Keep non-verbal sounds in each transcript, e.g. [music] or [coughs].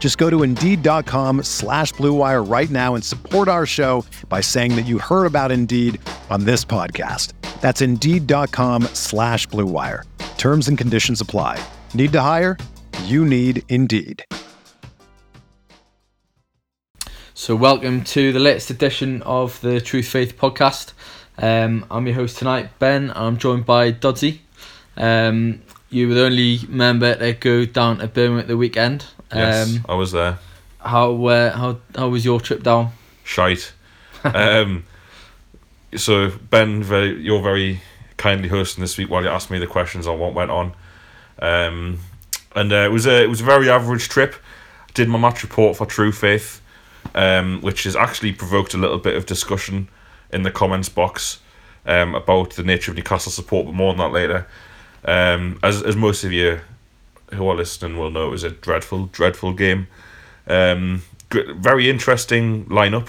Just go to Indeed.com slash BlueWire right now and support our show by saying that you heard about Indeed on this podcast. That's Indeed.com slash BlueWire. Terms and conditions apply. Need to hire? You need Indeed. So, welcome to the latest edition of the True Faith podcast. Um, I'm your host tonight, Ben. And I'm joined by Dodsey. Um, you were the only member to go down to Birmingham at the weekend. Yes, Um, I was there. how uh, how how was your trip down? Shite. [laughs] um, so Ben, very, you're very kindly hosting this week while you asked me the questions on what went on. Um, and uh, it was a it was a very average trip. I Did my match report for True Faith, um, which has actually provoked a little bit of discussion in the comments box um, about the nature of Newcastle support, but more on that later. Um, as as most of you who are listening will know, it was a dreadful, dreadful game. Um, very interesting lineup.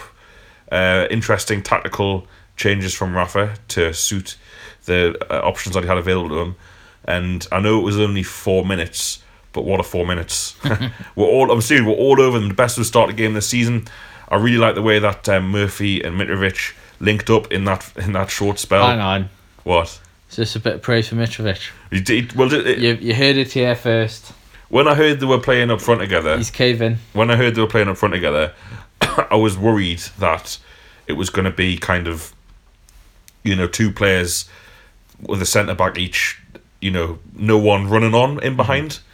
Uh, interesting tactical changes from Rafa to suit the uh, options that he had available to him. And I know it was only four minutes, but what a four minutes! [laughs] we're all I'm serious. We're all over them. The best the start the game this season. I really like the way that um, Murphy and Mitrovic linked up in that in that short spell. Hang on, What? This a bit of praise for Mitrovic? He did, well, it, You you heard it here first. when I heard they were playing up front together, He's caving. when I heard they were playing up front together, [coughs] I was worried that it was going to be kind of, you know, two players with a centre back each, you know, no one running on in behind. Mm-hmm.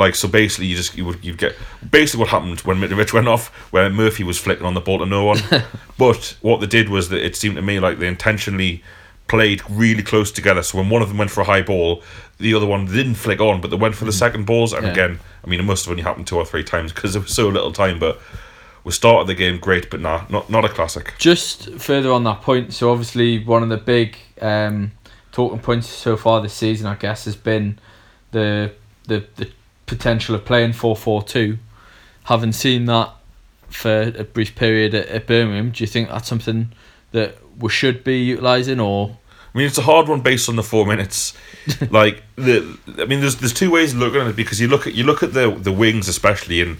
Like so, basically, you just you would you get basically what happened when Mitrovic [laughs] went off, where Murphy was flicking on the ball to no one. [laughs] but what they did was that it seemed to me like they intentionally played really close together. So when one of them went for a high ball, the other one didn't flick on, but they went for the second balls. And Yeah. again, I mean, it must have only happened two or three times because there was so little time. But we started the game great, but nah, not not a classic. Just further on that point, so obviously one of the big um, talking points so far this season, I guess, has been the the, the potential of playing 4-4-2. Having seen that for a brief period at, at Birmingham, do you think that's something that we should be utilising or I mean, it's a hard one based on the four minutes. [laughs] like the, I mean, there's there's two ways of looking at it because you look at you look at the the wings especially, and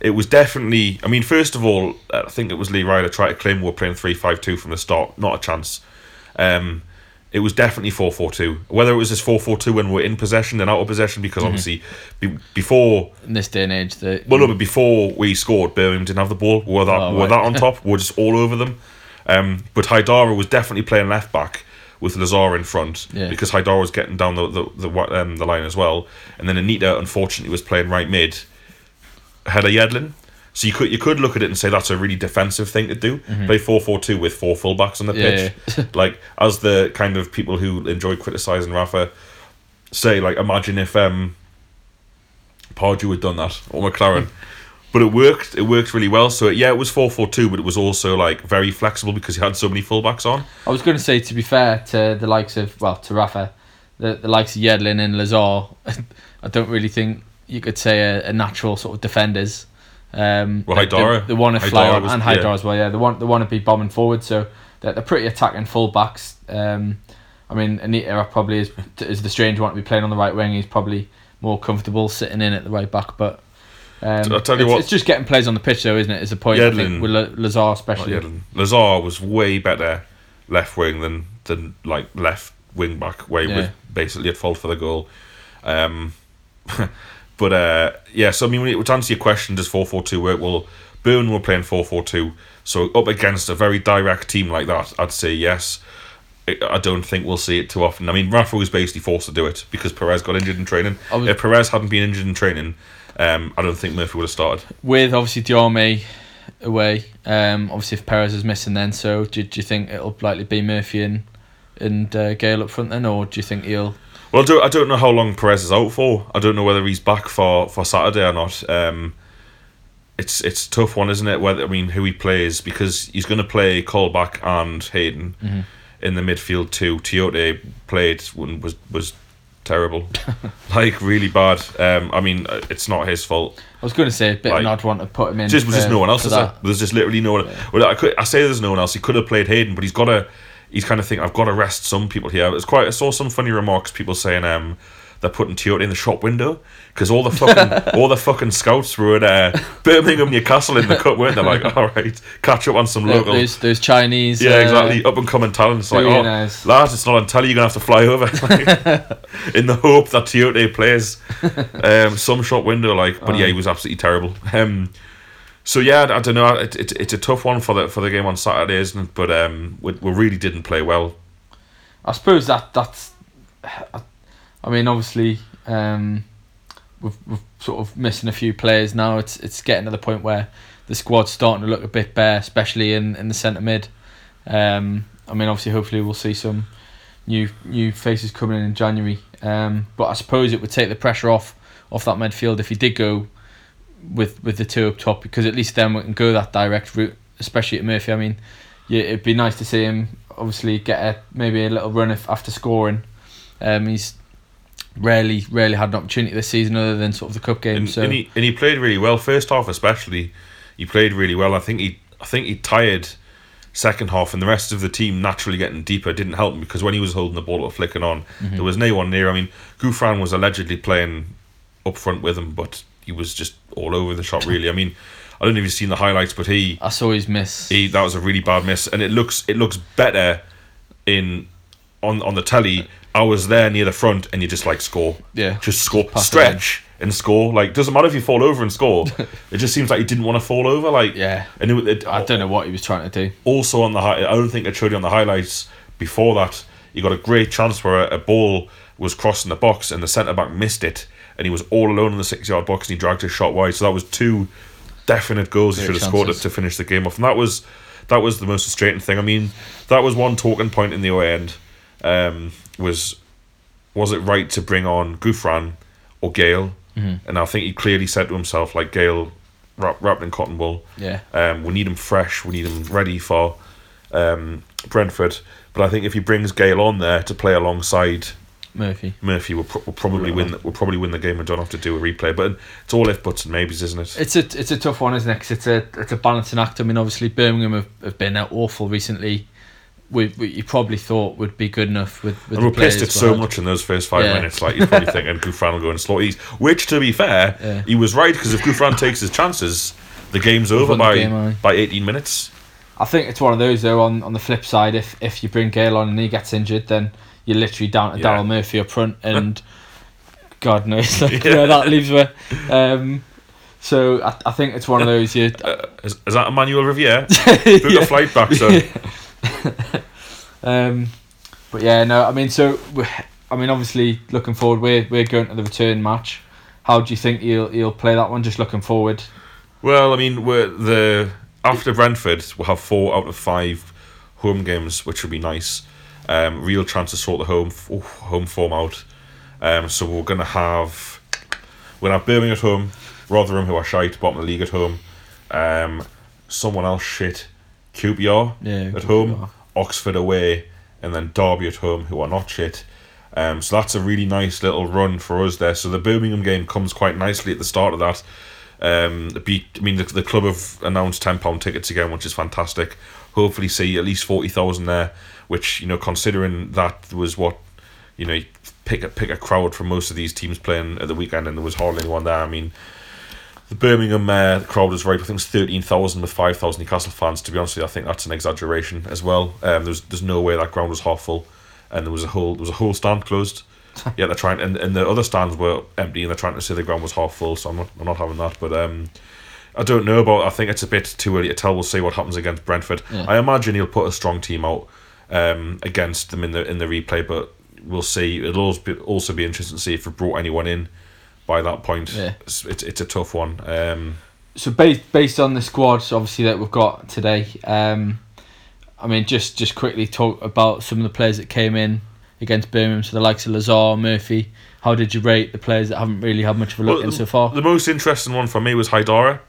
it was definitely. I mean, first of all, I think it was Lee Ryder tried to claim we were playing three five two from the start. Not a chance. Um, it was definitely four four two. Whether it was just four four two when we're in possession and out of possession, because obviously be, before in this day and age that well, no, but before we scored, Birmingham didn't have the ball. Were that Oh, were right. that on top? [laughs] We're just all over them. Um, but Haidara was definitely playing left back with Lazaar in front Yeah. because Haidara was getting down the the the, um, the line as well, and then Anita unfortunately was playing right mid ahead of Yedlin. So you could you could look at it and say that's a really defensive thing to do. Play four four two with four fullbacks on the Yeah, pitch. [laughs] like as the kind of people who enjoy criticizing Rafa say, like imagine if um Pardew had done that or McClaren. [laughs] But it worked. It worked really well. So yeah, it was four four two, but it was also like very flexible because he had so many fullbacks on. I was going to say, to be fair to the likes of, well, to Rafa, the, the likes of Yedlin and Lazaar, [laughs] I don't really think you could say a, a natural sort of defenders. Um, Well, they, Haidara- they, they want to fly was- and Haidar yeah. as well. Yeah, they want they want to be bombing forward, so they're, they're pretty attacking fullbacks. Um, I mean, Anita probably is is the strange one to be playing on the right wing. He's probably more comfortable sitting in at the right back, but. Um, I'll tell you it's, what- it's just getting plays on the pitch, though, isn't it? Is the point I think with La- Lazaar especially. Lazaar was way better left wing than than like left wing back, where he was basically at fault for the goal. Um, [laughs] but uh, yeah, so I mean, when it- to answer your question, does four four two work? Well, Brum were playing four four two, so up against a very direct team like that, I'd say yes. I I don't think we'll see it too often. I mean, Rafa was basically forced to do it because Perez got injured in training. Was- if Perez hadn't been injured in training, um, I don't think Murphy would have started. with obviously Diamé away. Um, obviously if Perez is missing, then so do, do you think it'll likely be Murphy and and uh, Gayle up front then, or do you think he'll? Well, I don't, I don't know how long Perez is out for. I don't know whether he's back for, for Saturday or not. Um, it's it's a tough one, isn't it? Whether I mean who he plays because he's going to play Colback and Hayden in the midfield too. Tiote played was was terrible, [laughs] like really bad. Um, I mean uh, it's not his fault. I was going to say a bit of an Like, odd one to put him in. Just just no one else. Is there? that. There's just literally no one. Well, I could I say there's no one else. He could have played Hayden, but he's got to. He's kind of think I've got to rest some people here. It's quite. I saw some funny remarks. People saying um they're putting Toyota in the shop window because all the fucking [laughs] all the fucking scouts were at uh, Birmingham, Newcastle in the cup, weren't they? Like, [laughs] all right, catch up on some local. Those those Chinese. Yeah, uh, exactly. Up and coming talents like, oh, billionaires. lads, it's not on telly. You're gonna have to fly over, [laughs] in the hope that Toyota plays um, some shop window. Like, but yeah, he was absolutely terrible. Um, so yeah, I, I don't know. It, it, it's a tough one for the for the game on Saturday, isn't it? But um, we, we really didn't play well. I suppose that that's. I mean, obviously, um, we've, we've sort of missing a few players now. It's it's getting to the point where the squad's starting to look a bit bare, especially in, in the centre mid. Um, I mean, obviously, hopefully, we'll see some new new faces coming in in January. Um, but I suppose it would take the pressure off off that midfield if he did go with with the two up top, because at least then we can go that direct route, especially at Murphy. I mean, yeah, it'd be nice to see him obviously get a maybe a little run if, after scoring. Um, he's rarely rarely had an opportunity this season other than sort of the cup game. And, so and he and he played really well. First half, especially, he played really well. I think he I think he tired second half, and the rest of the team naturally getting deeper didn't help him because when he was holding the ball or flicking on, Mm-hmm. there was no one near. I mean, Gouffran was allegedly playing up front with him, but he was just all over the shop. Really, I mean, I don't know if you've seen the highlights, but he I saw his miss. he that was a really bad miss, and it looks it looks better in on on the telly. I was there near the front, and you just like score, Yeah. just score, Pass stretch and score. Like doesn't matter if you fall over and score. [laughs] it just seems like he didn't want to fall over. Like Yeah. and it, it, I don't know what he was trying to do. also on the hi- I don't think it showed you on the highlights before that. You got a great chance where a, a ball was crossing the box and the centre back missed it, and he was all alone in the six yard box and he dragged his shot wide. So that was two definite goals he Great should have scored to finish the game off, and that was that was the most frustrating thing. I mean, that was one talking point in the away end. Um, was was it right to bring on Gouffran or Gayle? Mm-hmm. And I think he clearly said to himself, like Gayle, wrap, wrapped in cotton wool. Yeah. Um, we need him fresh. We need him ready for um, Brentford. But I think if he brings Gayle on there to play alongside Murphy. Murphy, we'll, pro- we'll probably win. The, we'll probably win the game and don't have to do a replay. But it's all if buts and maybes, isn't it? It's a it's a tough one, isn't it? 'Cause it's a it's a balancing act. I mean, obviously Birmingham have, have been awful recently. We, we you probably thought would be good enough with with and the we pissed it so much in those first five Yeah. minutes. Like you're probably [laughs] thinking Gouffran will go and slaughter these. Which, to be fair, Yeah. he was right because if Gouffran takes his chances, the game's over won the by game, by 18 minutes. I think it's one of those though. On on the flip side, if if you bring Gayle on and he gets injured, then you're literally down to Yeah. Daryl Murphy up front, [laughs] and God knows [laughs] like, Yeah. where that leaves me. Um, so I, I think it's one of those. You Uh, is, is that Emmanuel Riviere? Book a flight back, so [laughs] Um, but yeah, no, I mean, so I mean, obviously, looking forward, we're we're going to the return match. How do you think you'll you'll play that one? Just looking forward. Well, I mean, we're the after Brentford, we'll have four out of five home games, which will be nice. Um, real chance to sort the home oof, home form out. Um, so we're gonna have we're gonna have Birmingham at home, Rotherham who are shite, bottom of the league at home. Um, someone else shit, QPR Yeah, at QPR. home, Oxford away, and then Derby at home who are not shit. Um, so that's a really nice little run for us there. So the Birmingham game comes quite nicely at the start of that. Um, beat, I mean, the, the club have announced ten pound tickets again, which is fantastic. Hopefully, see at least forty thousand there. Which you know, considering that was what you know, pick a pick a crowd from most of these teams playing at the weekend, and there was hardly anyone there. I mean, the Birmingham uh, crowd was right. I think it's thirteen thousand with five thousand Newcastle fans. To be honest with you, I think that's an exaggeration as well. Um, there's there's no way that ground was half full, and there was a whole there was a whole stand closed. [laughs] yeah, they're trying, and, and the other stands were empty, and they're trying to say the ground was half full. So I'm not I'm not having that. But um, I don't know about. I think it's a bit too early to tell. We'll see what happens against Brentford. Yeah. I imagine he'll put a strong team out. um, against them in the in the replay, but we'll see. It'll also be, also be interesting to see if we brought anyone in by that point. Yeah. It's, it's, it's a tough one. Um, So based based on the squad, obviously that we've got today, um, I mean, just just quickly talk about some of the players that came in against Birmingham. So the likes of Lazaar, Murphy. How did you rate the players that haven't really had much of a look Well, in so far? The most interesting one for me was Haidara,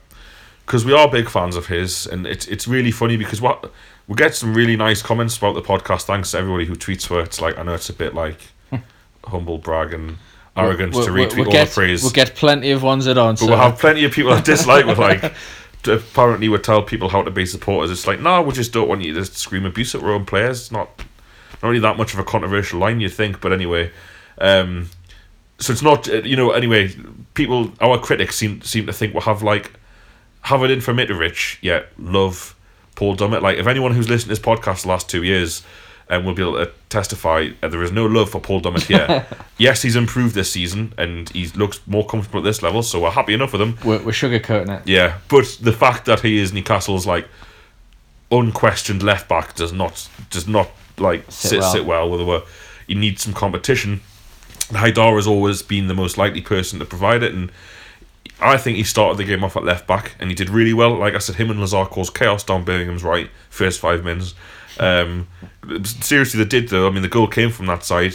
because we are big fans of his, and it's it's really funny because what we get some really nice comments about the podcast. Thanks to everybody who tweets for it. It's like I know it's a bit like [laughs] humble brag and arrogant We'll- to retweet we'll all get, the praise, We'll get plenty of ones that aren't. but So we'll have plenty of people that [laughs] dislike. With like apparently we tell people how to be supporters. It's like no, we just don't want you to scream abuse at our own players. It's not not really that much of a controversial line you think, but anyway. Um, so it's not uh, you know anyway people our critics seem seem to think we'll have like have it in for Mitrovic yet love Paul Dummett like if anyone who's listened to this podcast the last two years and will be able to testify there is no love for Paul Dummett here [laughs] yes he's improved this season and he looks more comfortable at this level so we're happy enough with him we're, we're sugarcoating it. yeah but the fact that he is Newcastle's like unquestioned left back does not does not like Sit sit well. sit well with the you need some competition Haidar has always been the most likely person to provide it, and I think he started the game off at left back, and he did really well. Like I said, him and Lazaar caused chaos down Birmingham's right first five minutes. Um, seriously, they did though. I mean, the goal came from that side.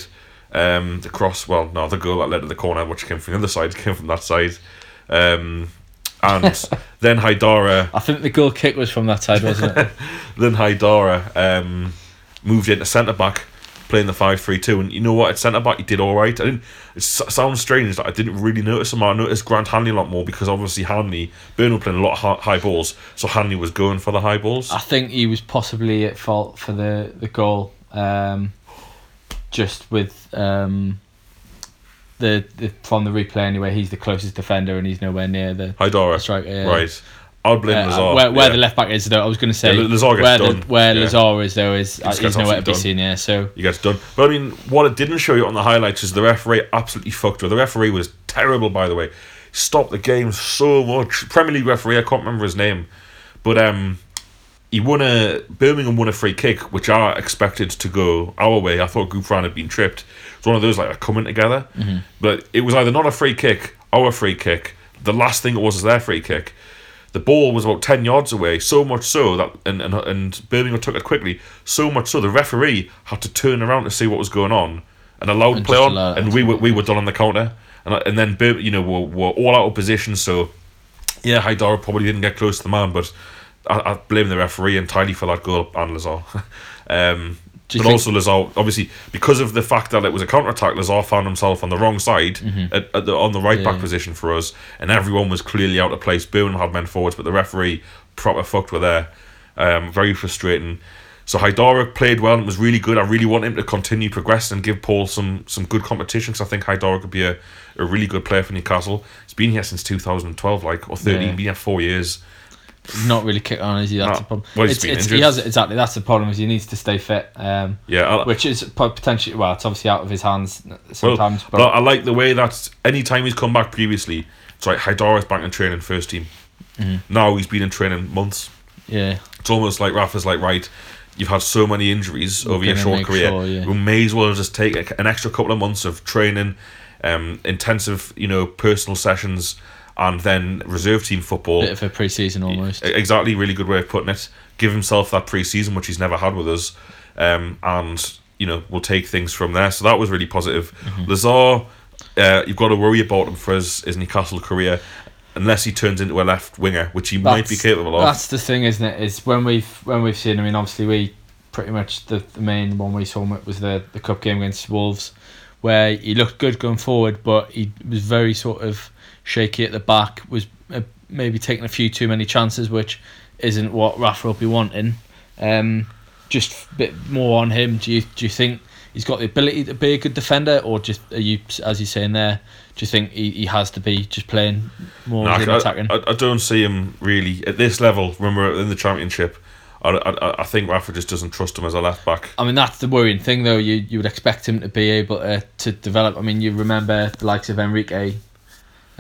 Um, the cross, well, no, the goal that led to the corner, which came from the other side, [laughs] came from that side. Um, and [laughs] then Haidara I think the goal kick was from that side, wasn't it? [laughs] then Haidara um, moved into centre back, playing the five three two. And you know what? At centre back, he did all right. I didn't. It sounds strange that I didn't really notice him. I noticed Grant Hanley a lot more because obviously Hanley, Burnham playing a lot of high balls, so Hanley was going for the high balls. I think he was possibly at fault for the the goal. Um, just with um, the, the from the replay anyway, he's the closest defender and he's nowhere near the Haidara, striker. yeah. right? I'll blame Uh, Lazaar. where where yeah. the left back is though, I was going to say Yeah, Lazaar gets where done. the, where Yeah. Lazaar is though is uh, he's gets nowhere to be seen. Yeah, so you get done. But I mean, what it didn't show you on the highlights is the referee absolutely fucked with. The referee was terrible, by the way. Stopped the game so much. Premier League referee, I can't remember his name, but um, he won a Birmingham won a free kick, which I expected to go our way. I thought Gouffran had been tripped. It's one of those like coming together, but it was either not a free kick, our free kick. The last thing it was is their free kick. The ball was about ten yards away, so much so that and, and and Birmingham took it quickly. So much so the referee had to turn around to see what was going on and allowed And play on, and we were we were done on the counter, and and then Bir- you know we're, we're all out of position. So yeah, Haidara probably didn't get close to the man, but I, I blame the referee entirely for that goal and Lazaar. [laughs] um, but think- also Lazaar, obviously, because of the fact that it was a counter attack, Lazaar found himself on the wrong side, at, at the, on the right back Yeah. position for us, and everyone was clearly out of place. Birmingham had men forwards, but the referee proper fucked with there. Um, very frustrating. So Haidara played well and was really good. I really want him to continue progressing and give Paul some some good competition because I think Haidara could be a, a really good player for Newcastle. He's been here since 2012, like or 13, Yeah. been here four years. Not really kick on, is he? That's No. the problem. Well, he's It's- been it's- injured. He has exactly. That's the problem. Is he needs to stay fit. Um, Yeah, I, which is potentially well, it's obviously out of his hands Well, sometimes. but I like the way that any time he's come back previously, it's like Haidara's back in training first team. Mm-hmm. Now he's been in training months. yeah, It's almost like Rafa's like, right, you've had so many injuries We're over your short career. sure, yeah. We may as well just take a- an extra couple of months of training, um, intensive, you know, personal sessions, and then reserve team football. bit of a pre-season almost. Exactly, really good way of putting it. Give himself that pre-season, which he's never had with us, um, and you know we'll take things from there. So that was really positive. Mm-hmm. Lazaar, uh, you've got to worry about him for his, his Newcastle career, unless he turns into a left winger, which he might be That's- capable of. That's the thing, isn't it? Is when we've when we've seen. I mean, obviously, we pretty much the, the main one we saw him was the the cup game against Wolves, where he looked good going forward, but he was very sort of shaky at the back. Was uh, maybe taking a few too many chances, which isn't what Rafa will be wanting. Um, just a bit more on him. Do you do you think he's got the ability to be a good defender, or just are you as you're saying there? Do you think he, he has to be just playing more No, I, attacking? I, I don't see him really at this level. When we're in the championship, I, I, I think Rafa just doesn't trust him as a left back. I mean, that's the worrying thing, though. You you would expect him to be able to, to develop. I mean, you remember the likes of Enrique,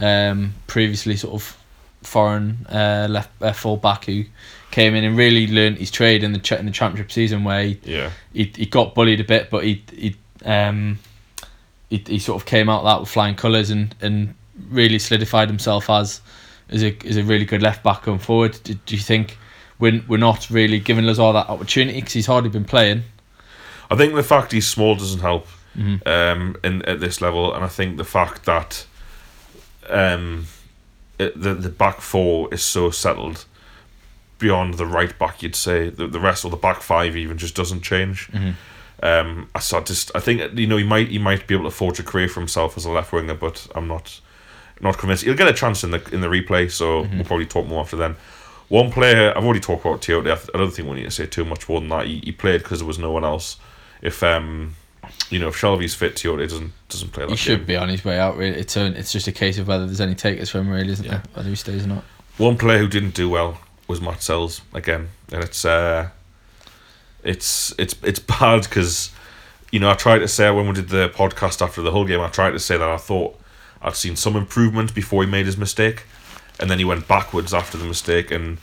um, previously sort of foreign uh, left uh, full back who came in and really learned his trade in the ch- in the championship season where he, Yeah. he, he got bullied a bit, but he he um he, he sort of came out that with flying colours and, and really solidified himself as as a as a really good left back going forward. Do, do you think we're we're not really giving Lazaar that opportunity because he's hardly been playing? I think the fact he's small doesn't help Mhm. um, in at this level, and I think the fact that um, it, the the back four is so settled beyond the right back, you'd say the the rest or the back five even just doesn't change. Mhm. Um, I saw just I think you know he might he might be able to forge a career for himself as a left winger, but I'm not not convinced. He'll get a chance in the in the replay, so we'll probably talk more after then. One player I've already talked about Tiote. I, th- I don't think we need to say too much more than that. He, he played because there was no one else. If um, you know, if Shelvey's fit, Tiote doesn't doesn't play that He should game. be on his way out. Really, it's a, it's just a case of whether there's any takers for him, really, isn't Yeah. there? Whether he stays or not. One player who didn't do well was Matt Sells again, and it's uh, it's it's it's bad because you know I tried to say when we did the podcast after the whole game, I tried to say that I thought I'd seen some improvement before he made his mistake, and then he went backwards after the mistake, and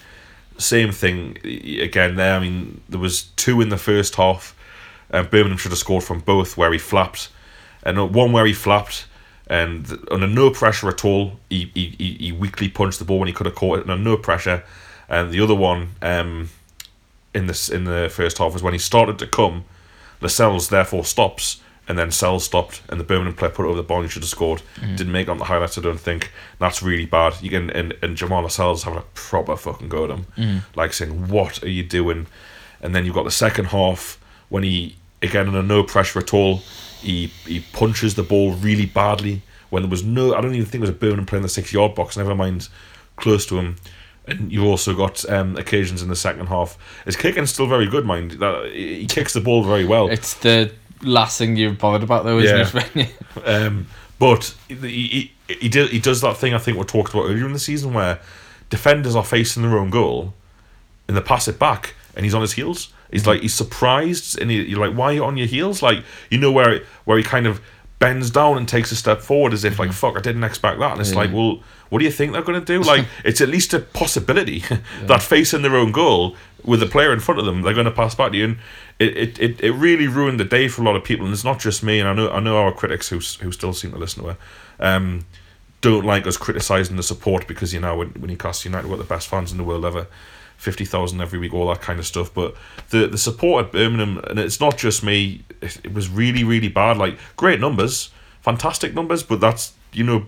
same thing again there. I mean, there was two in the first half, and Birmingham should have scored from both where he flapped, and uh, one where he flapped. And under no pressure at all, he, he, he, he weakly punched the ball when he could have caught it. Under no pressure, and the other one, um, in this in the first half was when he started to come, Lascelles therefore stops, and then Sells stopped, and the Birmingham player put it over the ball and he should have scored. Didn't make it on the highlights, I don't think. That's really bad. You can and, and Jamal Lascelles having a proper fucking go at him. Like saying, What are you doing? And then you've got the second half when he again under no pressure at all, he he punches the ball really badly when there was no I don't even think there was a Birmingham player in the six yard box, never mind close to him. And you've also got um, occasions in the second half. His kicking's still very good, mind. That he kicks the ball very well. It's the last thing you're bothered about, though, isn't Yeah. it? [laughs] Um, but he, he, he, did, he does that thing I think we talked about earlier in the season where defenders are facing their own goal and they pass it back and he's on his heels. He's like he's surprised and he, you're like, why are you on your heels? Like you know where where he kind of bends down and takes a step forward as if like fuck I didn't expect that. And it's Yeah. like well what do you think they're going to do? Like [laughs] it's at least a possibility [laughs] that facing their own goal with a player in front of them they're going to pass back to you. And it, it, it, it really ruined the day for a lot of people. And it's not just me and I know I know our critics who who still seem to listen to her um, don't like us criticising the support because you know when, when Newcastle United were the best fans in the world ever, fifty thousand every week, all that kind of stuff. But the the support at Birmingham, and it's not just me. It, it was really really bad. Like great numbers, fantastic numbers, but that's you know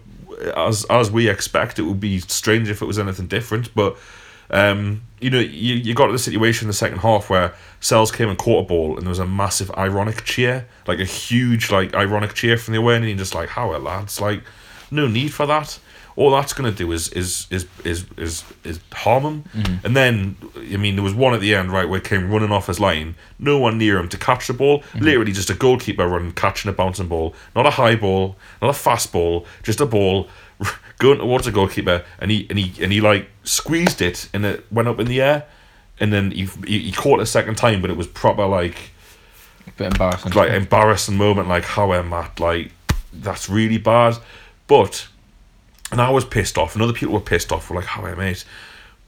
as as we expect, it would be strange if it was anything different. But um, you know, you, you got to the situation in the second half where Sells came and caught a ball, and there was a massive ironic cheer, like a huge like ironic cheer from the away and you're just like, how are lads? Like, no need for that. All that's gonna do is is is is is, is harm him. Mm-hmm. And then, I mean, there was one at the end, right, where he came running off his line, no one near him to catch the ball. Mm-hmm. Literally, just a goalkeeper running, catching a bouncing ball, not a high ball, not a fast ball, just a ball [laughs] going towards the goalkeeper, and he and he and he like squeezed it, and it went up in the air, and then he he, he caught it a second time, but it was proper like bit embarrassing. like embarrassing moment like how am I like that's really bad. But and I was pissed off and other people were pissed off were like how am mate?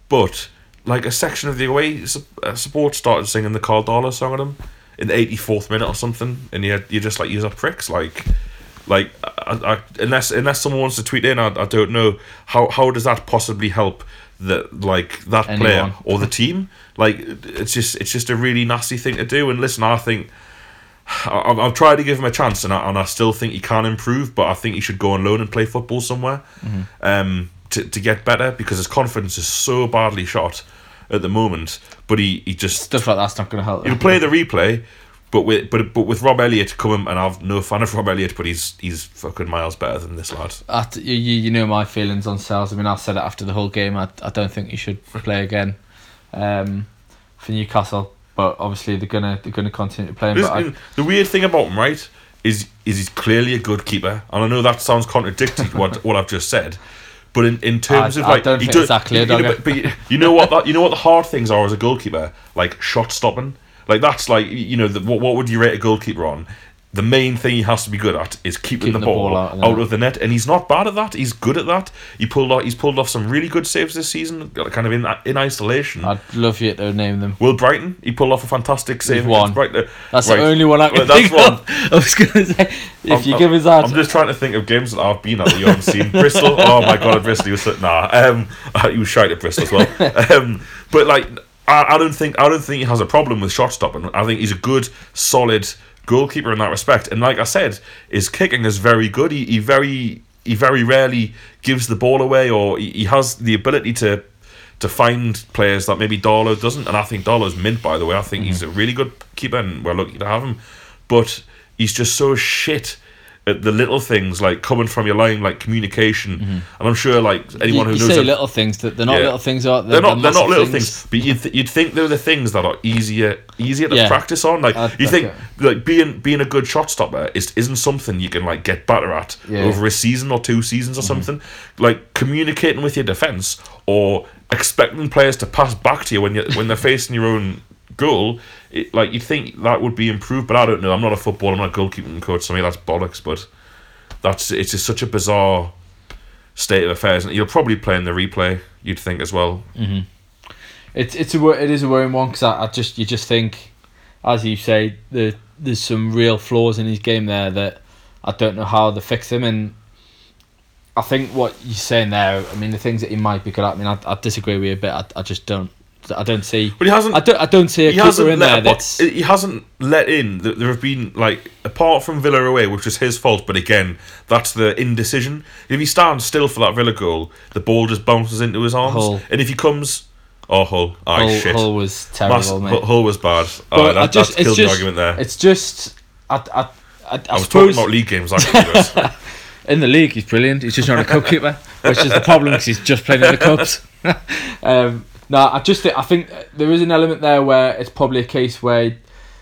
But like a section of the away uh, support started singing the Karl Darlow song at him in the 84th minute or something and you you're just like you're pricks like like I, I, unless unless someone wants to tweet in I, I don't know. How how does that possibly help the like that player or the team? Like it's just it's just a really nasty thing to do and listen I think I- I've, I've tried to give him a chance, and I, and I still think he can improve. But I think he should go on loan and play football somewhere um, to to get better because his confidence is so badly shot at the moment. But he, he just Stuff like that's not going to help. he'll play the replay. But with but but with Rob Elliot coming, and I'm no fan of Rob Elliot, but he's he's fucking miles better than this lad. You, you you know my feelings on Sales. I mean, I said it after the whole game. I, I don't think he should play again um, for Newcastle. But obviously they're gonna they're gonna continue to play him. I, the weird thing about him, right, is is he's clearly a good keeper, and I know that sounds contradictory to what what I've just said. But in, in terms I- of I like, don't he think does- that clear, you know, but, but you- you know what that, you know what the hard things are as a goalkeeper, like shot stopping. Like that's like you know the, what what would you rate a goalkeeper on? The main thing he has to be good at is keeping, Keeping the the ball, ball out, out of the net, and he's not bad at that. He's good at that. He pulled off, he's pulled off some really good saves this season, kind of in in isolation. I'd love you to name them. Will Brighton, he pulled off a fantastic save one. Brighton. That's Right. the only one I can Well, that's think one. of. [laughs] I was gonna say if I'm- you I'm- give us that, I'm just trying to think of games that I've been at that you haven't seen. [laughs] Bristol, oh my god, at Bristol, he was so- nah. Um, he was shite at Bristol as well. [laughs] Um, but like, I, I don't think I don't think he has a problem with shot stopping. I think he's a good, solid goalkeeper in that respect. And like I said, his kicking is very good. He, he very he very rarely gives the ball away, or he, he has the ability to to find players that maybe Darlow doesn't. And I think Darlow's mint, by the way. I think he's mm-hmm. a really good keeper, and we're lucky to have him. But he's just so shit at the little things like coming from your line, like communication. And I'm sure, like anyone you, who you knows, say little things that they're not Yeah. little things. Are they're not they're not little things, but you'd, th- you'd think they're the things that are easier easier to Yeah. practice on. Like Uh, you think okay. like being being a good shot stopper is isn't something you can like get better at Yeah. Mm-hmm. over a season or two seasons or something. Like communicating with your defense or expecting players to pass back to you when you when they're [laughs] facing your own goal. It, like you'd think that would be improved, but I don't know. I'm not a footballer. I'm not a goalkeeping coach. So maybe that's bollocks. But that's it's just such a bizarre state of affairs, and you'll probably play in the replay. You'd think as well. Mm-hmm. It's it's a it is a worrying one because I, I just you just think, as you say, the there's some real flaws in his game there that I don't know how to fix them, and I think what you're saying there. I mean, the things that he might be good at. I mean, I, I disagree with you a bit. I, I just don't. I don't see. But he hasn't. I don't. I don't see a keeper in there a that's. he hasn't let in. There have been like apart from Villa away, which was his fault. But again, that's the indecision. If he stands still for that Villa goal, the ball just bounces into his arms. Hull. And if he comes, oh Hull, oh Hull, shit, Hull was terrible, mate. Hull, was bad. But Oh, I that, just, that's killed just, the argument there. It's just, I, I, I, I, I was suppose talking about league games. Actually, [laughs] in the league he's brilliant. He's just not a cup keeper, which is the problem because he's just playing in the cups. [laughs] um, no, I just think, I think there is an element there where it's probably a case where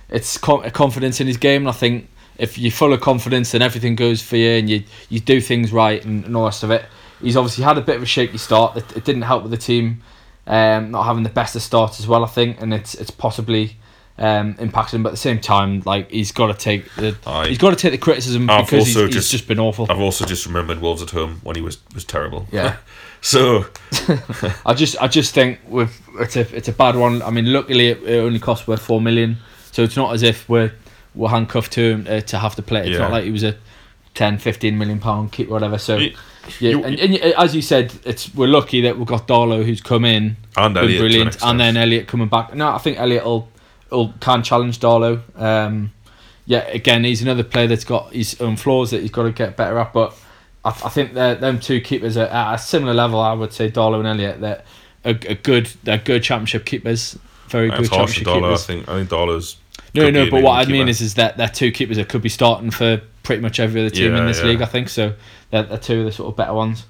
it's com- confidence in his game, and I think if you're full of confidence and everything goes for you and you you do things right and, and all the rest of it, he's obviously had a bit of a shaky start. It, it didn't help with the team um, not having the best of starts as well. I think, and it's it's possibly. Um, impacted him, but at the same time, like he's got to take the Aye. he's got to take the criticism I've because he's, also he's just- just been awful. I've also just remembered Wolves at home when he was was terrible. Yeah. [laughs] So [laughs] I just I just think with it's a it's a bad one. I mean, luckily it, it only cost worth four million, so it's not as if we're we're handcuffed to him uh, to have to play. It's Yeah. not like he was a 10, 15 million pound keeper, whatever. So You- yeah, you- and, and y- as you said, it's we're lucky that we've got Darlow who's come in, and been Elliot to an brilliant, and then Elliot coming back. No, I think Elliot will, will can challenge Darlow. Um, yeah, again, he's another player that's got his own flaws that he's got to get better at, but. I, I think that them two keepers are at a similar level. I would say Darlow and Elliot. That are, are good. They're good championship keepers. Very That's good championship I keepers. think I think Darlow's No, no. But what I mean is, is that they're two keepers that could be starting for pretty much every other team in this yeah. league. I think so. They're, they're two of the sort of better ones.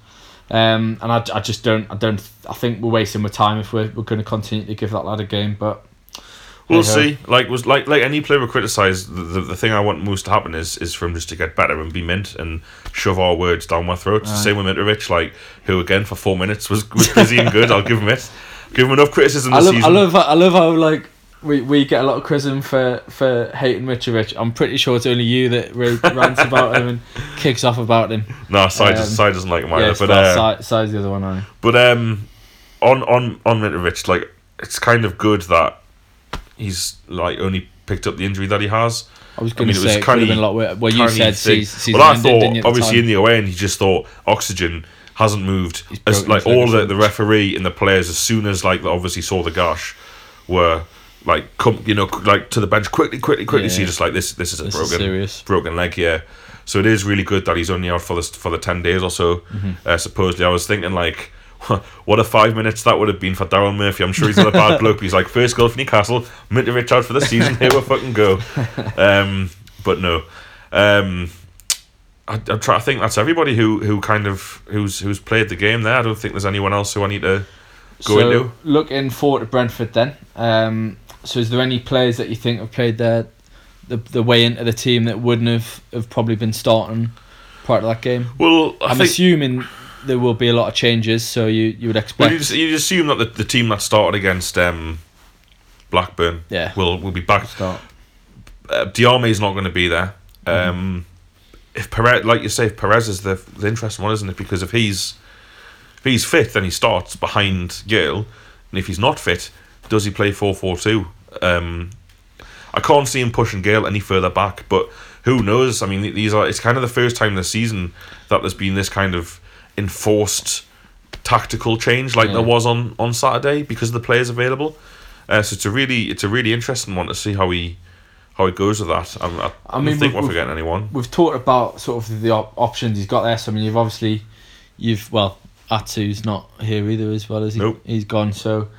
Um, and I, I just don't. I don't. I think we're wasting our time if we're, we're going to continue to give that lad a game. But We'll Hey-ho. see. Like was like like any player we criticise, the, the the thing I want most to happen is is for him just to get better and be mint and shove our words down my throats. Aye. Same with Mitrovic, like who again for four minutes was was busy and good. I'll give him it. Give him enough criticism I this love. I love. I love how like. We, we get a lot of criticism for, for hating Mitrovic. I'm pretty sure it's only you that ra- [laughs] rants about him and kicks off about him. No, side, um, side doesn't like him either. Yes, but uh, the other one. I. But um, on on on Mitrovic, like it's kind of good that he's like only picked up the injury that he has. I was I going mean, to it say it could Carney- been a lot. wor- Well, you said thing. season well, I didn't thought obviously in the away end, he just thought oxygen hasn't moved. As, like all the, the referee and the players, as soon as like obviously saw the gash, were like come you know like to the bench quickly, quickly, quickly. Yeah. So you're just like this. This is a This broken serious. broken leg here. So it is really good that he's only out for the for the ten days or so. Mm-hmm. Uh, supposedly, I was thinking like. What a five minutes that would have been for Daryl Murphy. I'm sure he's not a bad bloke. He's like first goal for Newcastle, Mitrovic out for the season. Here we fucking go. [laughs] Um, but no, um, I, I'm try, I think that's everybody who, who kind of who's who's played the game there. I don't think there's anyone else who I need to go so, into. looking forward to Brentford then. Um, so, is there any players that you think have played their the the way into the team that wouldn't have, have probably been starting part of that game? Well, I I'm think assuming there will be a lot of changes, so you, you would well, expect. you just, you just assume that the, the team that started against um, Blackburn yeah. will will be back. Start. Uh, Diamé's not going to be there. Um, if Perez, like you say, if Perez is the the interesting one, isn't it? Because if he's if he's fit, then he starts behind Gayle, and if he's not fit, does he play four four two? Um, I can't see him pushing Gayle any further back, but who knows? I mean, these are it's kind of the first time this season that there's been this kind of enforced tactical change like there was on on Saturday because of the players available. Uh, so it's a really it's a really interesting one to see how he how it goes with that. I, I, I, mean, don't think we're forgetting anyone. We've talked about sort of the op- options he's got there. So I mean, you've obviously, you've well, Atsu's not here either as well as he, Nope. he's gone. So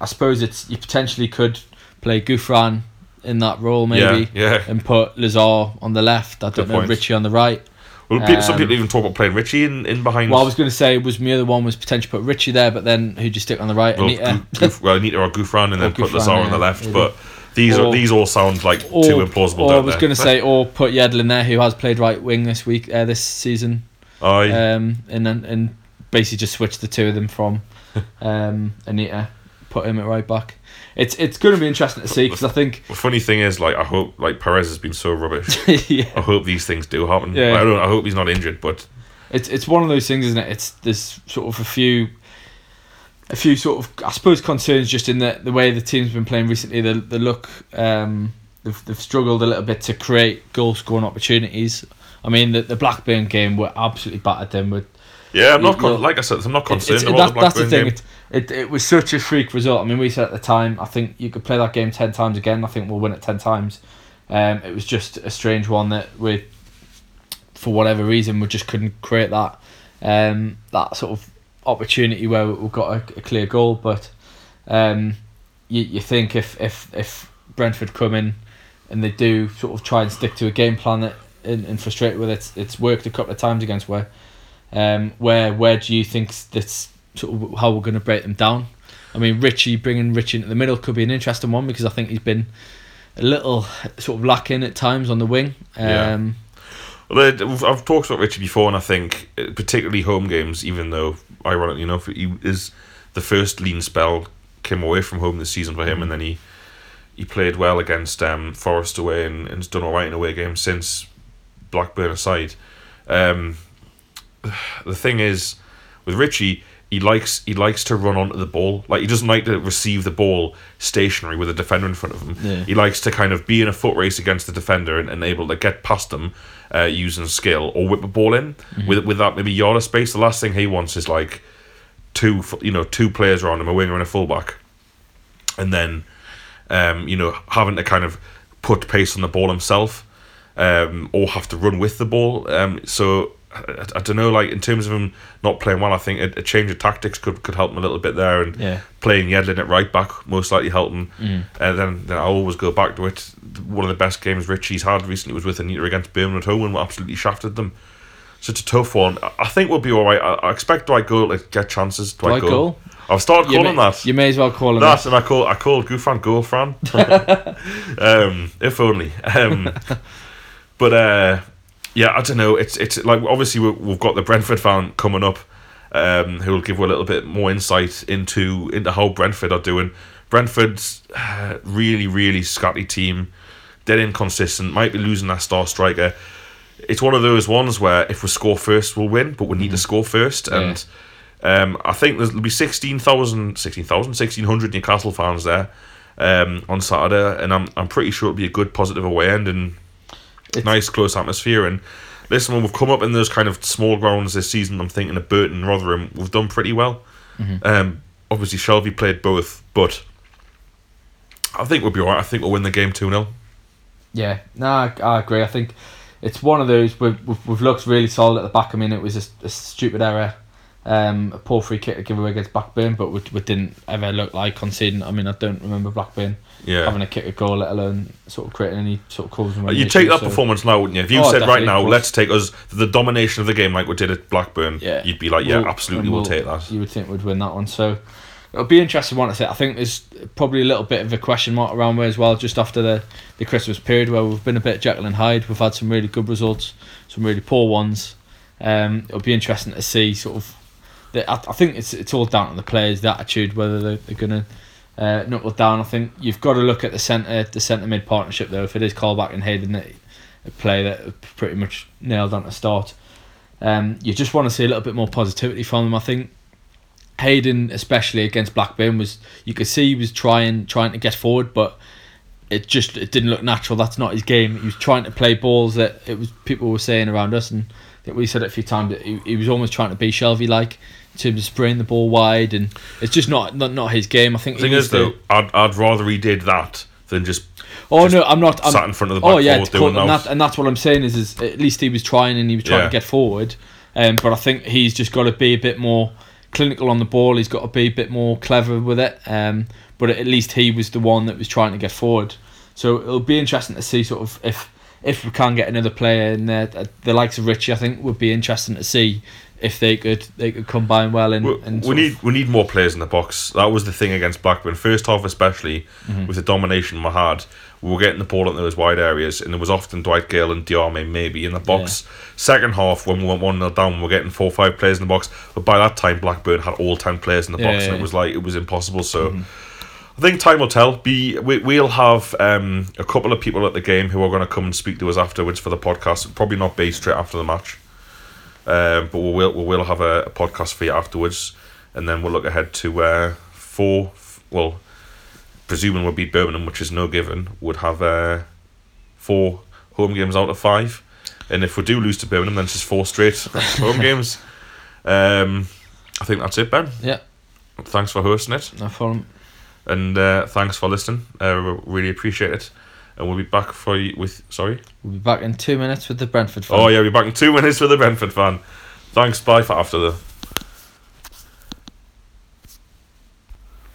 I suppose it's you potentially could play Gouffran in that role maybe, Yeah, yeah. and put Lazaar on the left. I don't Good know point. Ritchie on the right. Well, pe- some Um, people even talk about playing Ritchie in, in behind. Well, I was going to say was my other one was potentially put Ritchie there, but then who'd you stick on the right? well, Anita. Gouff- [laughs] well, Anita or Gouffran and then put Lazaar on the left. But these Or- are these all sound like or, too implausible. or I was going to say, or put Yedlin there, who has played right wing this week, uh, this season, Aye. um, and then and basically just switch the two of them from [laughs] um, Anita, put him at right back. It's it's going to be interesting to see because I think the funny thing is, like, I hope like Perez has been so rubbish. [laughs] yeah, I hope these things do happen. Yeah. I don't. I hope he's not injured, but it's it's one of those things, isn't it? It's there's sort of a few. A few sort of, I suppose, concerns just in the the way the team's been playing recently. The the look, um, they've, they've struggled a little bit to create goal scoring opportunities. I mean, the the Blackburn game were absolutely battered them with yeah, I'm not. Con- like I said, I'm not concerned it's- about the that- that's the thing. game. It, it, it was such a freak result. I mean, we said at the time, I think you could play that game 10 times again. I think we'll win it 10 times. Um, it was just a strange one that we, for whatever reason, we just couldn't create that um, that sort of opportunity where we got a, a clear goal. But um, you, you think if, if, if Brentford come in and they do sort of try and stick to a game plan that and, and frustrate with it, it's worked a couple of times against where um, where where do you think that's sort of how we're going to break them down? I mean, Ritchie bringing Ritchie into the middle could be an interesting one because I think he's been a little sort of lacking at times on the wing. Yeah. Um, Well, I've talked about Ritchie before, and I think uh, particularly home games, even though ironically enough, he is the first lean spell came away from home this season for him, and then he he played well against um, Forest away and, and has done all right in away games since Blackburn aside. Um, [sighs] the thing is, with Ritchie, he likes he likes to run onto the ball. Like he doesn't like to receive the ball stationary with a defender in front of him. Yeah. He likes to kind of be in a foot race against the defender and, and able to get past them uh, using skill or whip a ball in with with that maybe yard of space. The last thing he wants is like two you know two players around him, a winger and a fullback, and then um, you know having to kind of put pace on the ball himself um, or have to run with the ball. Um, so I, I don't know, like in terms of him not playing well, I think a, a change of tactics could, could help him a little bit there, and Yeah. playing Yedlin at right back most likely help him. And then, then I always go back to it. One of the best games Ritchie's had recently was with Anita against Birmingham at home, and we absolutely shafted them. So it's a tough one. I- think we'll be all right. I, I expect Dwight Goal to get chances. Dwight, Dwight Goal. Goal? I've started you, calling may, that. you may as well call him. That and I call I called Gouffran Goalfran. [laughs] um, if only. Um, [laughs] but uh, yeah, I don't know. It's it's like obviously we, we've got the Brentford fan coming up, um, who will give a little bit more insight into into how Brentford are doing. Brentford's uh, really really scatty team. Dead inconsistent. Might be losing that star striker. It's one of those ones where if we score first, we'll win, but we need to score first. And um, I think there'll be 16,000, 16,000, 1,600 Newcastle fans there um, on Saturday, and I'm I'm pretty sure it'll be a good positive away end and It's- nice close atmosphere. And listen, when we've come up in those kind of small grounds this season, I'm thinking of Burton, and Rotherham, we've done pretty well. Um, obviously, Shelvey played both, but I think we'll be alright. I think we'll win the game 2 0. Yeah, no, I, I agree. I think it's one of those we've, we've, we've looked really solid at the back. I mean, it was a, a stupid error, um, a poor free kick to give away against Blackburn, but we, didn't ever look like conceding. I mean, I don't remember Blackburn Yeah. having a kick a goal, let alone sort of creating any sort of cause and You'd take that performance now, wouldn't you? If you Oh, said right now, let's take us the domination of the game like we did at Blackburn, Yeah. you'd be like, yeah, We'll- absolutely, we'll, we'll- take that. You would think we'd win that one. So it'll be interesting one to say. I think there's probably a little bit of a question mark around where as well, just after the, the Christmas period where we've been a bit Jekyll and Hyde. We've had some really good results, some really poor ones. Um, it'll be interesting to see sort of. I, think it's it's all down to the players, the attitude, whether they're, they're going to uh, knuckle down. I think you've got to look at the centre the centre mid partnership though. If it is Colback and Hayden, a play that pretty much nailed on to start. Um, you just want to see a little bit more positivity from them. I think Hayden, especially against Blackburn, was you could see he was trying trying to get forward, but it just it didn't look natural. That's not his game. He was trying to play balls that it was people were saying around us, and we said it a few times that he, he was almost trying to be Shelvey like of spraying the ball wide, and it's just not not, not his game. I think The thing is, though, I'd, I'd rather he did that than just Oh just no, I'm not. I'm, sat in front of the oh yeah, doing and, that, and that's what I'm saying is, is at least he was trying and he was trying Yeah. to get forward. Um, but I think he's just got to be a bit more clinical on the ball. He's got to be a bit more clever with it. Um, but at least he was the one that was trying to get forward. So it'll be interesting to see sort of if if we can't get another player in there, the likes of Ritchie, I think would be interesting to see if they could they could combine well and, We, and we need of- we need more players in the box. That was the thing against Blackburn. First half, especially Mm-hmm. with the domination we had, we were getting the ball into those wide areas, and there was often Dwight Gayle and Diamé maybe in the box. Second half, when we went one 0 down, we were getting four or five players in the box. But by that time, Blackburn had all ten players in the Yeah, box, yeah, and yeah. it was like it was impossible. So. I think time will tell. Be we, we'll have um, a couple of people at the game who are going to come and speak to us afterwards for the podcast. Probably not be straight after the match, um, but we will we will have a, a podcast for you afterwards, and then we'll look ahead to uh, four. Well, presuming we'll beat Birmingham, which is no given, would have uh, four home games out of five, and if we do lose to Birmingham, then it's just four straight [laughs] home games. Um, I think that's it, Ben. yeah, Thanks for hosting it. no problem. And uh, thanks for listening. Uh, we really appreciate it. And we'll be back for you with. Sorry? We'll be back in two minutes with the Brentford. Fan. Oh, yeah, we'll be back in two [laughs] minutes with the Brentford fan. Thanks. Bye for after the.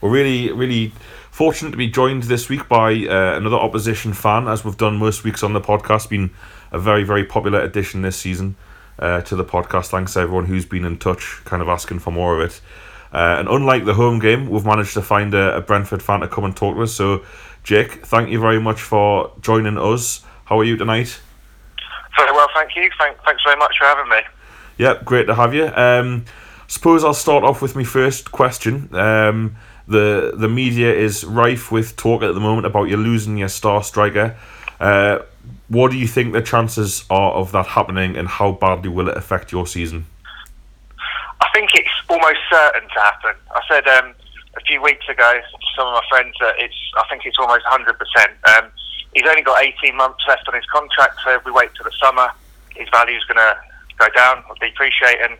We're really, really fortunate to be joined this week by uh, another opposition fan, as we've done most weeks on the podcast. Been a very, very popular addition this season uh, to the podcast. Thanks to everyone who's been in touch, kind of asking for more of it. Uh, and unlike the home game, we've managed to find a, a Brentford fan to come and talk to us. So, Jake, thank you very much for joining us. How are you tonight? Very well, thank you. Thank, thanks very much for having me. Yep, great to have you. Um, suppose I'll start off with my first question. Um, the the media is rife with talk at the moment about you losing your star striker. Uh, what do you think the chances are of that happening, and how badly will it affect your season? I think it's almost certain to happen. I said um, a few weeks ago to some of my friends that it's. I think it's almost 100%. Um, he's only got 18 months left on his contract, so if we wait till the summer, his value's going to go down or depreciate. And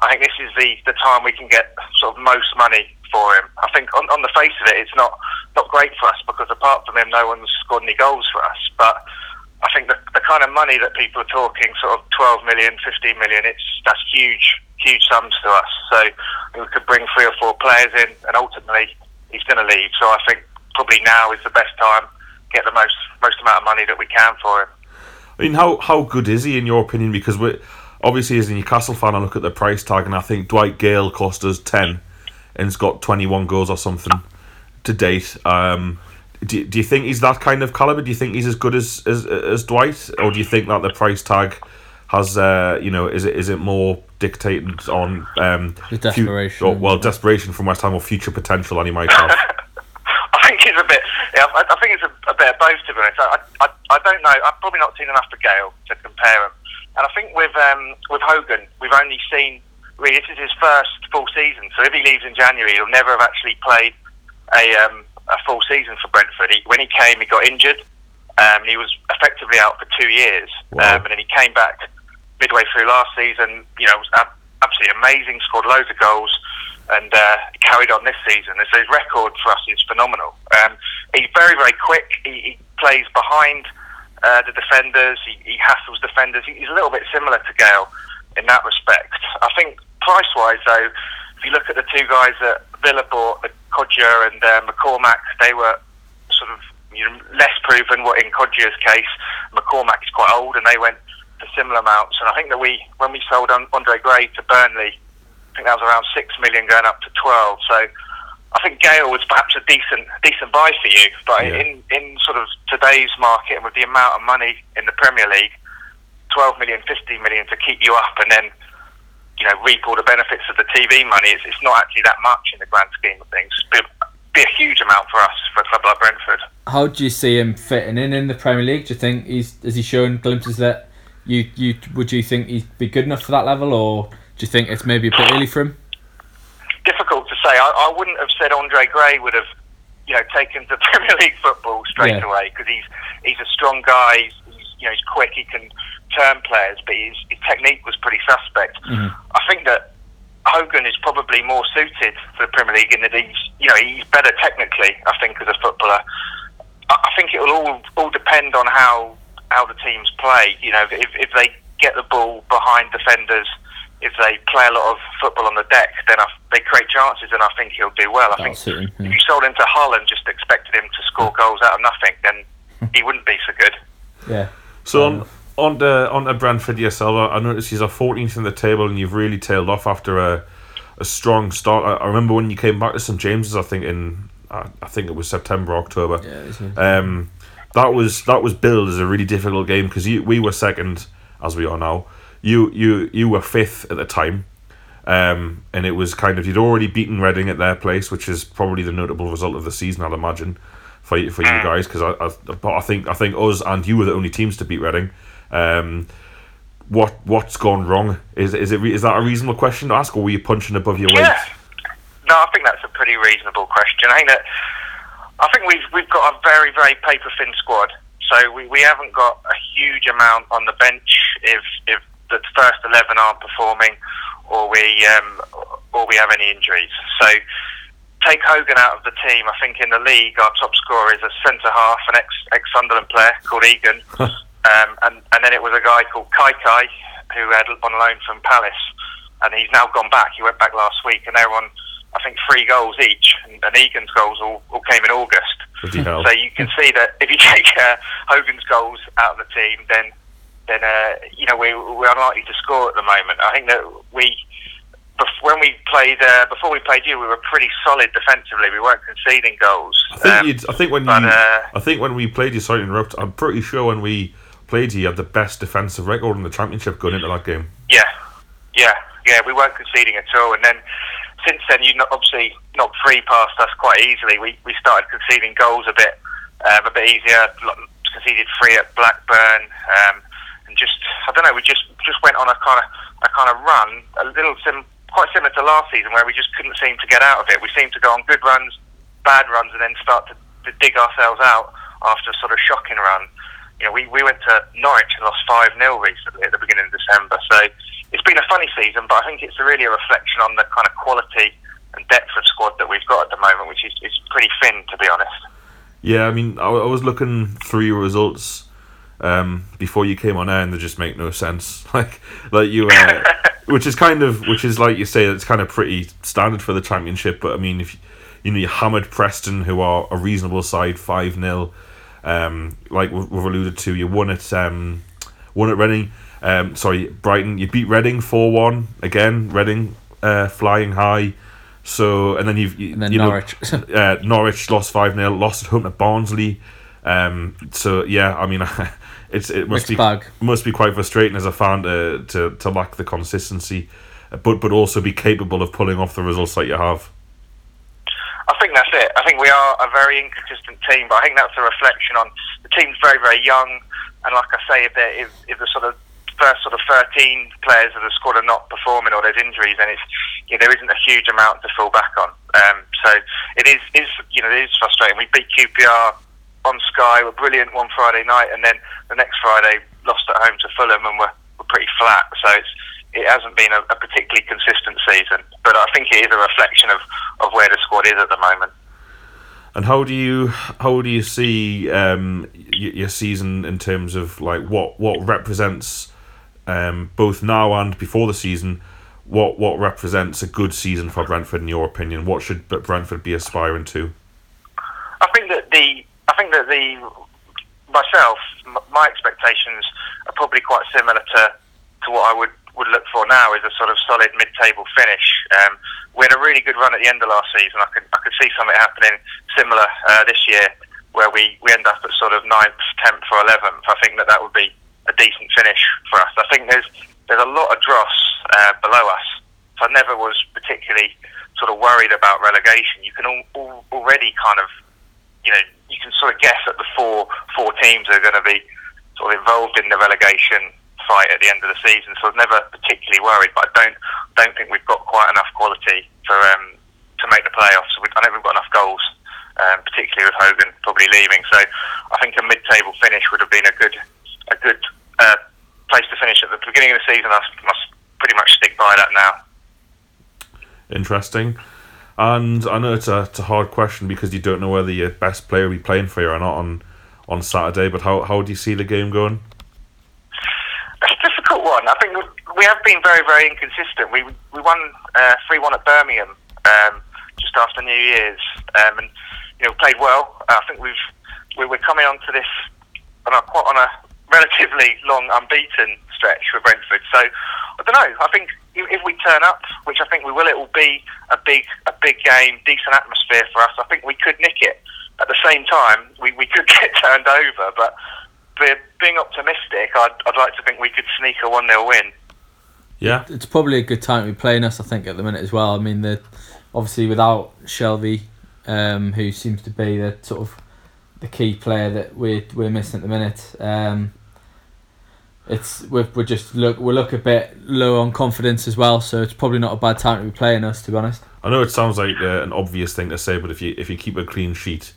I think this is the, the time we can get sort of most money for him. I think on, on the face of it, it's not not great for us because apart from him, no one's scored any goals for us. But I think the, the kind of money that people are talking, sort of 12 million, 15 million, it's that's huge, huge sums to us. So we could bring three or four players in, and ultimately he's going to leave. So I think probably now is the best time get the most most amount of money that we can for him. I mean, how how good is he in your opinion? Because we obviously as a Newcastle fan, I look at the price tag and I think Dwight Gayle cost us ten, and he's got twenty one goals or something to date. Um, do, do you think he's that kind of caliber? Do you think he's as good as as, as Dwight, or do you think that the price tag has uh, you know is it is it more dictated on um, The fu- desperation. or, well, desperation from West Ham or future potential that he might have? [laughs] I think it's a bit. Yeah, I, I think it's a, a bit of both. To be honest, I, I, I don't know. I've probably not seen enough of Gayle to compare him. And I think with um, with Hogan, we've only seen really this is his first full season. So if he leaves in January, he'll never have actually played a um, a full season for Brentford. He, when he came, he got injured. Um, he was effectively out for two years, Wow. um, and then he came back midway through last season. You know, was ab- absolutely amazing. Scored loads of goals, and uh, carried on this season. And so his record for us is phenomenal. Um, he's very, very quick. He, he plays behind uh, the defenders. He, he hassles defenders. He- He's a little bit similar to Gayle in that respect. I think price-wise, though, if you look at the two guys that Villa bought, the Kodjia and uh, McCormack, they were sort of you know, less proven. What in Kodjia's case, McCormack is quite old, and they went for similar amounts. And I think that we, when we sold Andre Gray to Burnley, I think that was around six million going up to twelve. So I think Gayle was perhaps a decent decent buy for you, but Yeah. in in sort of today's market and with the amount of money in the Premier League, 12 million, 15 million to keep you up, and then you know reap all the benefits of the TV money. It's, it's not actually that much in the grand scheme of things. But be a huge amount for us for a club like Brentford. How do you see him fitting in in the Premier League? Do you think he's has he shown glimpses that you you would you think he'd be good enough for that level, or do you think it's maybe a bit early for him? Difficult to say. I, I wouldn't have said Andre Gray would have, you know, taken to [laughs] Premier League football straight Yeah. away because he's he's a strong guy. He's, he's you know he's quick. He can turn players, but his, his technique was pretty suspect. Mhm. I think that Hogan is probably more suited for the Premier League in that he's you know he's better technically. I think as a footballer. I, I think it will all all depend on how how the teams play. You know, if if they get the ball behind defenders, if they play a lot of football on the deck, then I, they create chances, and I think he'll do well. I That'll think suit him. if you sold him to Hull and just expected him to score goals out of nothing, then [laughs] he wouldn't be so good. yeah. So Um, on to, on to Brentford yourself, I noticed he's a 14th in the table, and you've really tailed off after a a strong start. I, I remember when you came back to St James's, I think in I, I think it was September October. Yeah, Um, that was that was billed as a really difficult game because we were second as we are now. You you you were fifth at the time, um, and it was kind of you'd already beaten Reading at their place, which is probably the notable result of the season, I'd imagine, for you, for you guys because I, I but I think I think us and you were the only teams to beat Reading. Um, what what's gone wrong? Is is it is that a reasonable question to ask, or were you punching above your weight? Yeah. No, I think that's a pretty reasonable question. I think that I think we've we've got a very very paper thin squad, so we, we haven't got a huge amount on the bench if if the first eleven aren't performing, or we um, or we have any injuries. So take Hogan out of the team. I think in the league our top scorer is a centre half, an ex ex Sunderland player called Egan, [laughs] um, and and then it was a guy called Kai Kai who had on loan from Palace, and he's now gone back. He went back last week, and they're on I think three goals each, and, and Egan's goals all, all came in August. So you can see that if you [laughs] take uh, Hogan's goals out of the team, then then uh, you know we we're unlikely to score at the moment. I think that we bef- when we played uh, before we played you, we were pretty solid defensively. We weren't conceding goals. I think Um, I think when but, you, uh, I think when we played you, sorry to interrupt. I'm pretty sure when we played you, had the best defensive record in the championship going into that game. Yeah, yeah, yeah. We weren't conceding at all, and then since then, you have obviously not three past us quite easily. We we started conceding goals a bit um, a bit easier. Conceded three at Blackburn, um, and just I don't know. We just just went on a kind of a kind of run, a little sim, quite similar to last season, where we just couldn't seem to get out of it. We seemed to go on good runs, bad runs, and then start to, to dig ourselves out after a sort of shocking run you know, we, we went to Norwich and lost 5 0 recently at the beginning of December. So it's been a funny season, but I think it's really a reflection on the kind of quality and depth of squad that we've got at the moment, which is, is pretty thin, to be honest. Yeah, I mean, I, I was looking through your results um, before you came on air, and they just make no sense. [laughs] Like, like you, uh, [laughs] which is kind of, which is like you say, it's kind of pretty standard for the championship. But I mean, if you know you hammered Preston, who are a reasonable side, five 0 um, like we've alluded to, you won at um, won at Reading. Um, sorry, Brighton. You beat Reading four one again. Reading uh, flying high. So and then you've you, And then you know, Norwich. [laughs] uh, Norwich lost five 0 lost at home to Barnsley. Um, so yeah, I mean, [laughs] it's it must Mixed be bag. must be quite frustrating as a fan to, to to lack the consistency, but but also be capable of pulling off the results that you have. I think that's it. I think we are a very inconsistent team, but I think that's a reflection on the team's very, very young. And like I say, if, if, if the sort of first sort of 13 players of the squad are not performing or there's injuries, then it's you know, there isn't a huge amount to fall back on. Um, so it is, is you know, it is frustrating. We beat QPR on Sky, we were brilliant one Friday night, and then the next Friday lost at home to Fulham and were, were pretty flat. So it's it hasn't been a, a particularly consistent season, but I think it is a reflection of, of where the squad is at the moment. And how do you how do you see um, y- your season in terms of like what what represents um, both now and before the season? What what represents a good season for Brentford in your opinion? What should Brentford be aspiring to? I think that the I think that the myself m- my expectations are probably quite similar to, to what I would, would look for now is a sort of solid mid-table finish. Um, we had a really good run at the end of last season. I could I could see something happening similar uh, this year where we, we end up at sort of ninth, tenth, or eleventh. I think that that would be a decent finish for us. I think there's there's a lot of dross uh, below us. So I never was particularly sort of worried about relegation, you can already kind of, you know, you can sort of guess at the four four teams that are going to be sort of involved in the relegation fight at the end of the season. So I was never particularly worried, but I don't don't think we've got quite enough quality for um, to make the playoffs. I don't think we've got enough goals, um, particularly with Hogan probably leaving. So I think a mid-table finish would have been a good a good uh, place to finish at the beginning of the season. I must pretty much stick by that now. Interesting. And I know it's a, it's a hard question because you don't know whether your best player will be playing for you or not on, on Saturday. But how, how do you see the game going? It's a difficult one. I think we have been very, very inconsistent. We we won uh, three uh, one at Birmingham um, just after New Year's, um, and you know played well. I think we've we're coming onto this on a quite on a relatively long unbeaten stretch for Brentford. So I don't know. I think if we turn up, which I think we will, it will be a big a big game, decent atmosphere for us. I think we could nick it. At the same time, we, we could [laughs] get turned over, but being optimistic, I'd, I'd like to think we could sneak a 1 0 win. Yeah. It's probably a good time to be playing us, I think, at the minute as well. I mean, the obviously without Shelvey, um, who seems to be the sort of the key player that we're, we're missing at the minute. Um, it's we're, we're just look we look a bit low on confidence as well, so it's probably not a bad time to be playing us, to be honest. I know it sounds like uh, an obvious thing to say, but if you if you keep a clean sheet,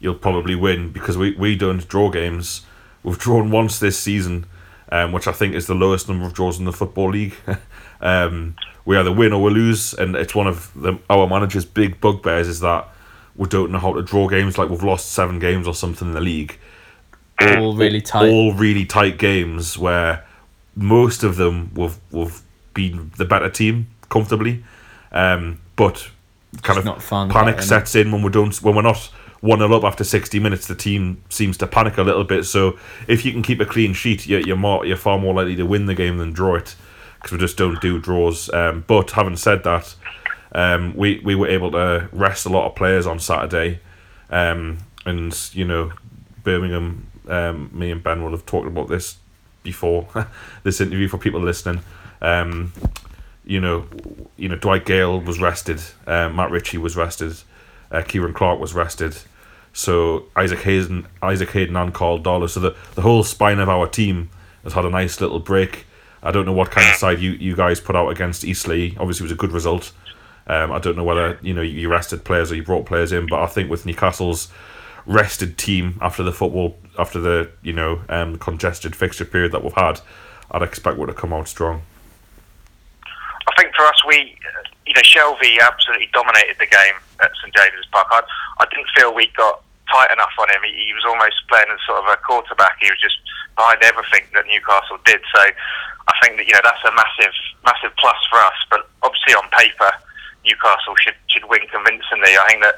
you'll probably win because we, we don't draw games. We've drawn once this season, um, which I think is the lowest number of draws in the football league. [laughs] um, we either win or we lose, and it's one of the, our manager's big bugbears is that we don't know how to draw games. Like we've lost seven games or something in the league all really tight. All really tight games where most of them we've we've been the better team comfortably, um, but kind it's of fun, panic sets in when we don't when we're not one 0 up after sixty minutes. The team seems to panic a little bit. So if you can keep a clean sheet, you're you're, more, you're far more likely to win the game than draw it because we just don't do draws. Um, but having said that. Um, we, we were able to rest a lot of players on Saturday, um, and you know Birmingham um, me and Ben will have talked about this before [laughs] this interview for people listening. Um, you know, you know, Dwight Gayle was rested. Uh, Matt Ritchie was rested. Uh, Ciaran Clark was rested. So Isaac Hayden, Isaac Hayden, and Karl Darlow. So the the whole spine of our team has had a nice little break. I don't know what kind of side you, you guys put out against Eastleigh. Obviously, it was a good result. Um, I don't know whether you know you rested players or you brought players in, but I think with Newcastle's rested team after the football after the you know um, congested fixture period that we've had, I'd expect we're to come out strong. I think for us, we you know Shelvey absolutely dominated the game at St James's Park. I, I didn't feel we got tight enough on him. He, he was almost playing as sort of a quarterback. He was just behind everything that Newcastle did. So I think that you know that's a massive massive plus for us. But obviously on paper, Newcastle should should win convincingly. I think that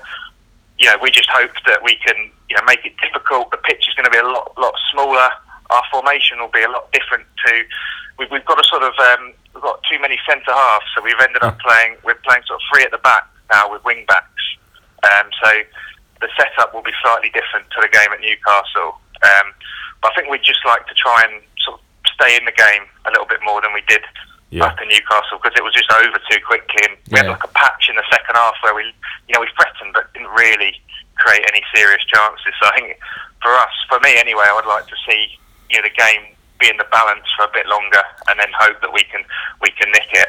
you know, we just hope that we can, you know, make it difficult. The pitch is going to be a lot, lot smaller. Our formation will be a lot different to. We've, we've got a sort of, um, we've got too many centre halves, so we've ended up playing. We're playing sort of three at the back now with wing backs. Um, so the setup will be slightly different to the game at Newcastle. Um, but I think we'd just like to try and sort of stay in the game a little bit more than we did yeah. back in Newcastle because it was just over too quickly, and we yeah. had like a patch in the second half where we, you know, we threatened but didn't really create any serious chances. So I think for us, for me anyway, I would like to see you know the game be in the balance for a bit longer, and then hope that we can we can nick it.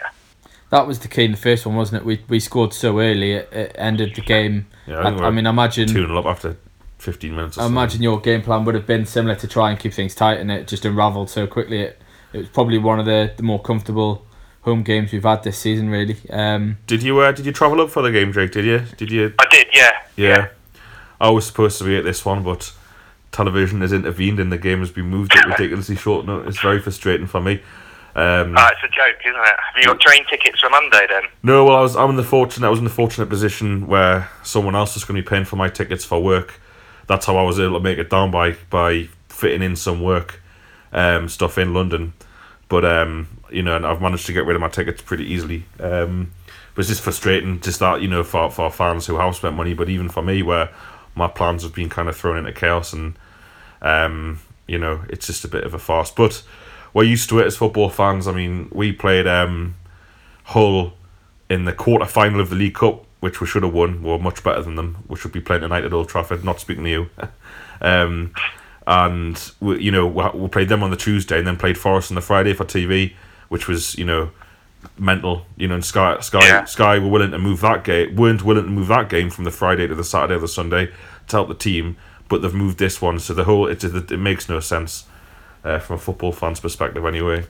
That was the key in the first one, wasn't it? We we scored so early, it, it ended the game. Yeah, I, I mean, imagine two up after 15 minutes. I imagine your game plan would have been similar to try and keep things tight, and it just unravelled so quickly. It it was probably one of the, the more comfortable home games we've had this season. Really. Um, did you uh, did you travel up for the game, Jake? Did you? Did you? I did. Yeah. Yeah. yeah. I was supposed to be at this one, but television has intervened and the game has been moved at ridiculously short notice. It's very frustrating for me. Um, oh, it's a joke, isn't it? Have you got train tickets for Monday then? No, well, I was. I'm in the fortunate. I was in the fortunate position where someone else was going to be paying for my tickets for work. That's how I was able to make it down by by fitting in some work um, stuff in London. But um, you know, and I've managed to get rid of my tickets pretty easily. Um, but it's just frustrating, just that you know, for for fans who have spent money, but even for me, where my plans have been kind of thrown into chaos, and um, you know, it's just a bit of a farce. But we're used to it as football fans. I mean, we played um, Hull in the quarter final of the League Cup, which we should have won. We're much better than them. We should be playing tonight at Old Trafford. Not speaking to you. [laughs] um, and we, you know we, we played them on the Tuesday and then played Forest on the Friday for TV, which was you know mental. You know, and Sky Sky Yeah. Sky were willing to move that game, weren't willing to move that game from the Friday to the Saturday or the Sunday to help the team, but they've moved this one. So the whole it it, it makes no sense uh, from a football fan's perspective anyway.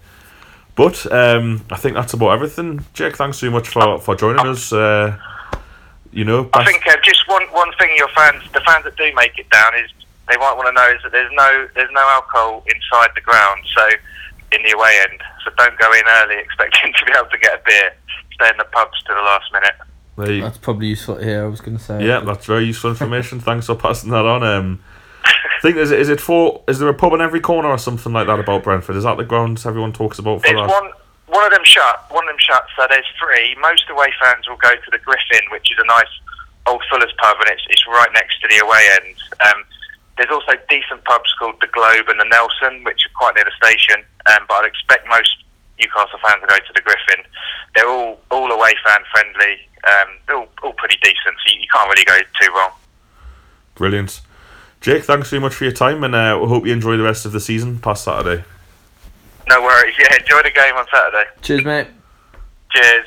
But um, I think that's about everything. Jake, thanks so much for, for joining us. Uh, you know, I think uh, just one one thing your fans, the fans that do make it down, is they might want to know is that there's no there's no alcohol inside the ground, so in the away end. So don't go in early [laughs] expecting to be able to get a beer. Stay in the pubs to the last minute. you- That's probably useful to hear. I was going to say. yeah, that's very useful information. thanks for passing that on. Um, I think there's is it, is it for is there a pub in every corner or something like that about Brentford? Is that the grounds everyone talks about for There's that? one one of them shut, one of them shut. So there's three. Most away fans will go to the Griffin, which is a nice old Fuller's pub, and it's it's right next to the away end. Um, there's also decent pubs called the Globe and the Nelson, which are quite near the station. Um, but I'd expect most Newcastle fans to go to the Griffin. They're all all away fan friendly. Um, they're all, all pretty decent, so you, you can't really go too wrong. Brilliant. Jake, thanks very much for your time, and uh, we hope you enjoy the rest of the season past Saturday. No worries. Yeah, enjoy the game on Saturday. Cheers, mate. Cheers.